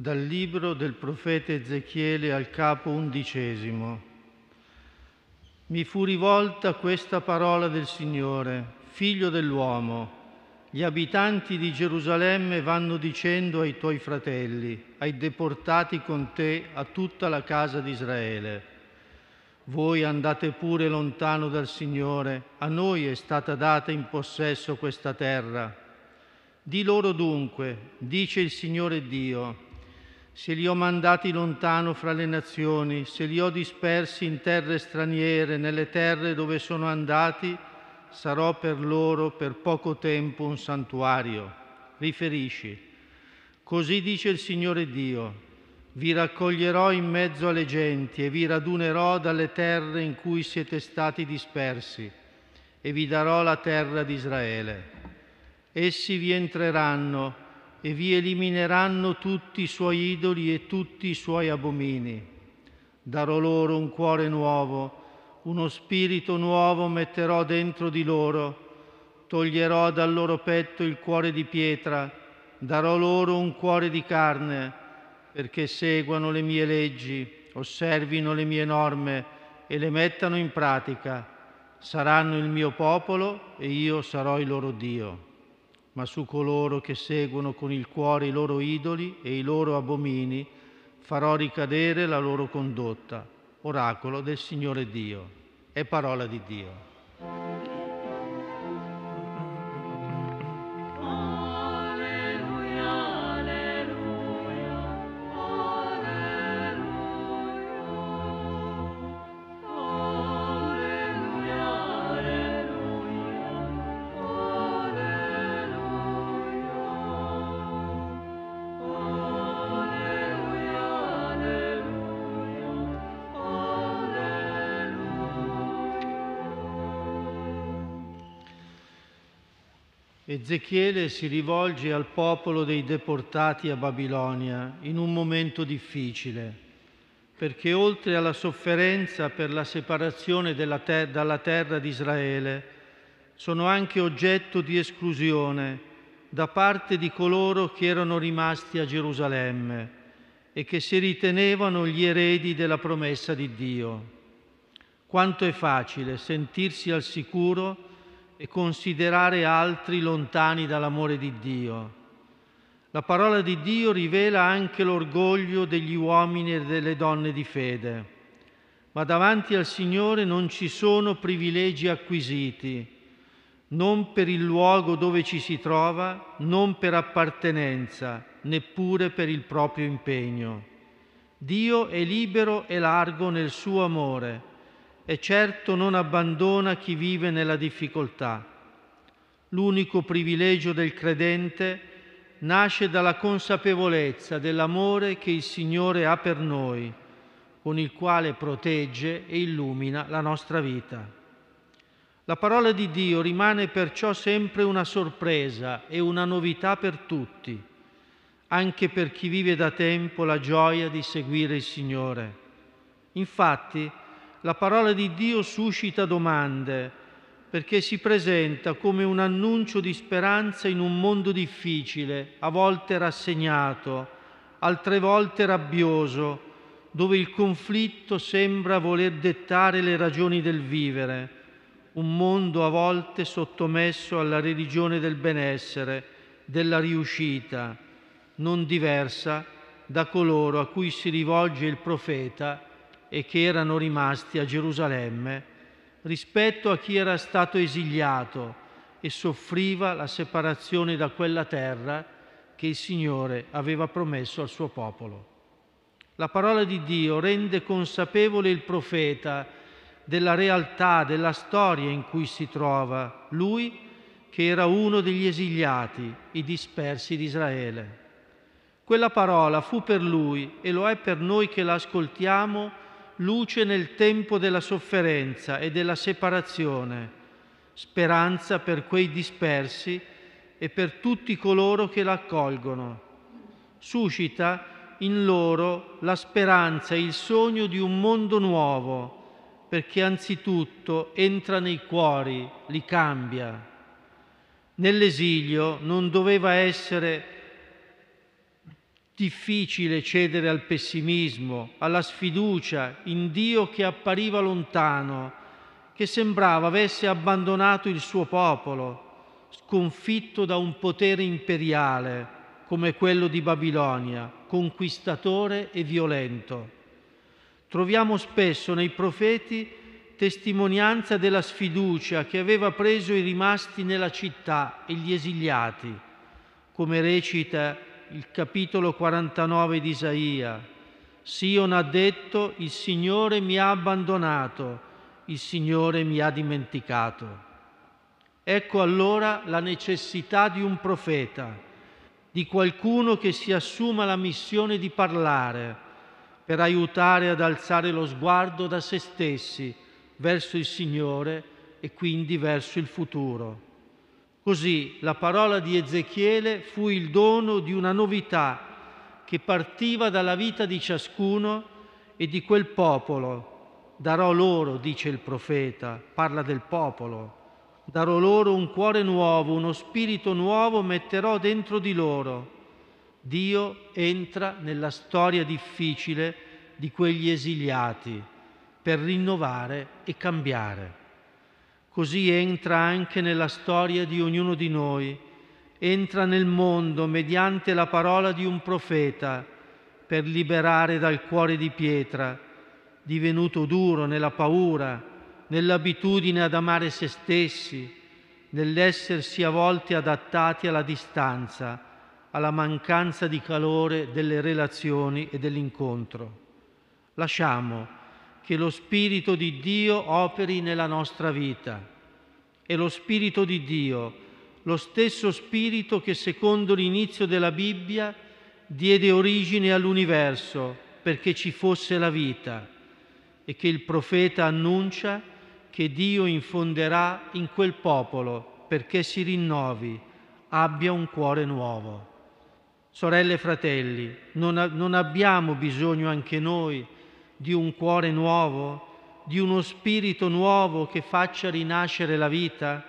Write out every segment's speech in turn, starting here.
Dal libro del profeta Ezechiele al capo undicesimo. Mi fu rivolta questa parola del Signore, figlio dell'uomo. Gli abitanti di Gerusalemme vanno dicendo ai tuoi fratelli, ai deportati con te, a tutta la casa di Israele. Voi andate pure lontano dal Signore, a noi è stata data in possesso questa terra. Di loro dunque, dice il Signore Dio, se li ho mandati lontano fra le nazioni, se li ho dispersi in terre straniere, nelle terre dove sono andati, sarò per loro per poco tempo un santuario. Riferisci. Così dice il Signore Dio, vi raccoglierò in mezzo alle genti e vi radunerò dalle terre in cui siete stati dispersi e vi darò la terra di Israele. Essi vi entreranno e vi elimineranno tutti i suoi idoli e tutti i suoi abomini. Darò loro un cuore nuovo, uno spirito nuovo metterò dentro di loro, toglierò dal loro petto il cuore di pietra, darò loro un cuore di carne, perché seguano le mie leggi, osservino le mie norme e le mettano in pratica. Saranno il mio popolo e io sarò il loro Dio ma su coloro che seguono con il cuore i loro idoli e i loro abomini farò ricadere la loro condotta. Oracolo del Signore Dio. È parola di Dio. Ezechiele si rivolge al popolo dei deportati a Babilonia in un momento difficile, perché oltre alla sofferenza per la separazione ter- dalla terra di Israele, sono anche oggetto di esclusione da parte di coloro che erano rimasti a Gerusalemme e che si ritenevano gli eredi della promessa di Dio. Quanto è facile sentirsi al sicuro e considerare altri lontani dall'amore di Dio. La parola di Dio rivela anche l'orgoglio degli uomini e delle donne di fede, ma davanti al Signore non ci sono privilegi acquisiti, non per il luogo dove ci si trova, non per appartenenza, neppure per il proprio impegno. Dio è libero e largo nel suo amore e certo non abbandona chi vive nella difficoltà. L'unico privilegio del credente nasce dalla consapevolezza dell'amore che il Signore ha per noi, con il quale protegge e illumina la nostra vita. La parola di Dio rimane perciò sempre una sorpresa e una novità per tutti, anche per chi vive da tempo la gioia di seguire il Signore. Infatti, la parola di Dio suscita domande perché si presenta come un annuncio di speranza in un mondo difficile, a volte rassegnato, altre volte rabbioso, dove il conflitto sembra voler dettare le ragioni del vivere, un mondo a volte sottomesso alla religione del benessere, della riuscita, non diversa da coloro a cui si rivolge il profeta e che erano rimasti a Gerusalemme rispetto a chi era stato esiliato e soffriva la separazione da quella terra che il Signore aveva promesso al suo popolo. La parola di Dio rende consapevole il profeta della realtà, della storia in cui si trova, lui che era uno degli esiliati, i dispersi di Israele. Quella parola fu per lui e lo è per noi che l'ascoltiamo luce nel tempo della sofferenza e della separazione, speranza per quei dispersi e per tutti coloro che l'accolgono. Suscita in loro la speranza e il sogno di un mondo nuovo, perché anzitutto entra nei cuori, li cambia. Nell'esilio non doveva essere difficile cedere al pessimismo, alla sfiducia in Dio che appariva lontano, che sembrava avesse abbandonato il suo popolo, sconfitto da un potere imperiale come quello di Babilonia, conquistatore e violento. Troviamo spesso nei profeti testimonianza della sfiducia che aveva preso i rimasti nella città e gli esiliati, come recita il capitolo 49 di Isaia. Sion ha detto, il Signore mi ha abbandonato, il Signore mi ha dimenticato. Ecco allora la necessità di un profeta, di qualcuno che si assuma la missione di parlare per aiutare ad alzare lo sguardo da se stessi verso il Signore e quindi verso il futuro. Così la parola di Ezechiele fu il dono di una novità che partiva dalla vita di ciascuno e di quel popolo. Darò loro, dice il profeta, parla del popolo, darò loro un cuore nuovo, uno spirito nuovo metterò dentro di loro. Dio entra nella storia difficile di quegli esiliati per rinnovare e cambiare. Così entra anche nella storia di ognuno di noi, entra nel mondo mediante la parola di un profeta per liberare dal cuore di pietra, divenuto duro nella paura, nell'abitudine ad amare se stessi, nell'essersi a volte adattati alla distanza, alla mancanza di calore delle relazioni e dell'incontro. Lasciamo che lo Spirito di Dio operi nella nostra vita. E lo Spirito di Dio, lo stesso Spirito che secondo l'inizio della Bibbia diede origine all'universo perché ci fosse la vita e che il profeta annuncia che Dio infonderà in quel popolo perché si rinnovi, abbia un cuore nuovo. Sorelle e fratelli, non, non abbiamo bisogno anche noi di un cuore nuovo, di uno spirito nuovo che faccia rinascere la vita?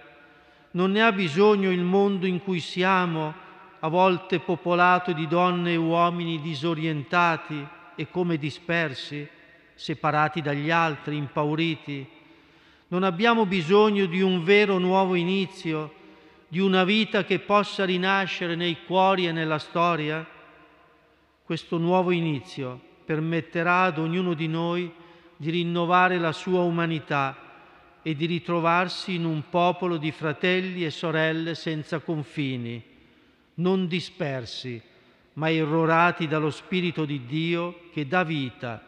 Non ne ha bisogno il mondo in cui siamo, a volte popolato di donne e uomini disorientati e come dispersi, separati dagli altri, impauriti? Non abbiamo bisogno di un vero nuovo inizio, di una vita che possa rinascere nei cuori e nella storia? Questo nuovo inizio permetterà ad ognuno di noi di rinnovare la sua umanità e di ritrovarsi in un popolo di fratelli e sorelle senza confini, non dispersi, ma irrorati dallo Spirito di Dio che dà vita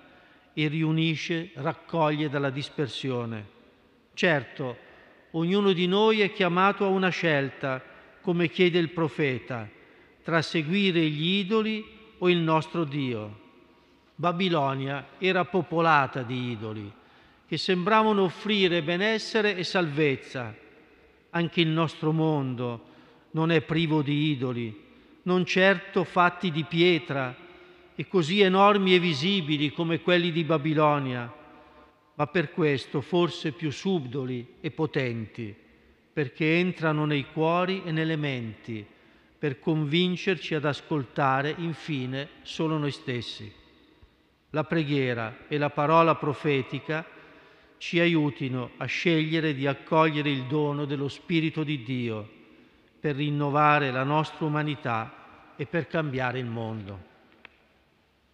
e riunisce, raccoglie dalla dispersione. Certo, ognuno di noi è chiamato a una scelta, come chiede il profeta, tra seguire gli idoli o il nostro Dio. Babilonia era popolata di idoli che sembravano offrire benessere e salvezza. Anche il nostro mondo non è privo di idoli, non certo fatti di pietra e così enormi e visibili come quelli di Babilonia, ma per questo forse più subdoli e potenti, perché entrano nei cuori e nelle menti, per convincerci ad ascoltare infine solo noi stessi la preghiera e la parola profetica ci aiutino a scegliere di accogliere il dono dello Spirito di Dio per rinnovare la nostra umanità e per cambiare il mondo.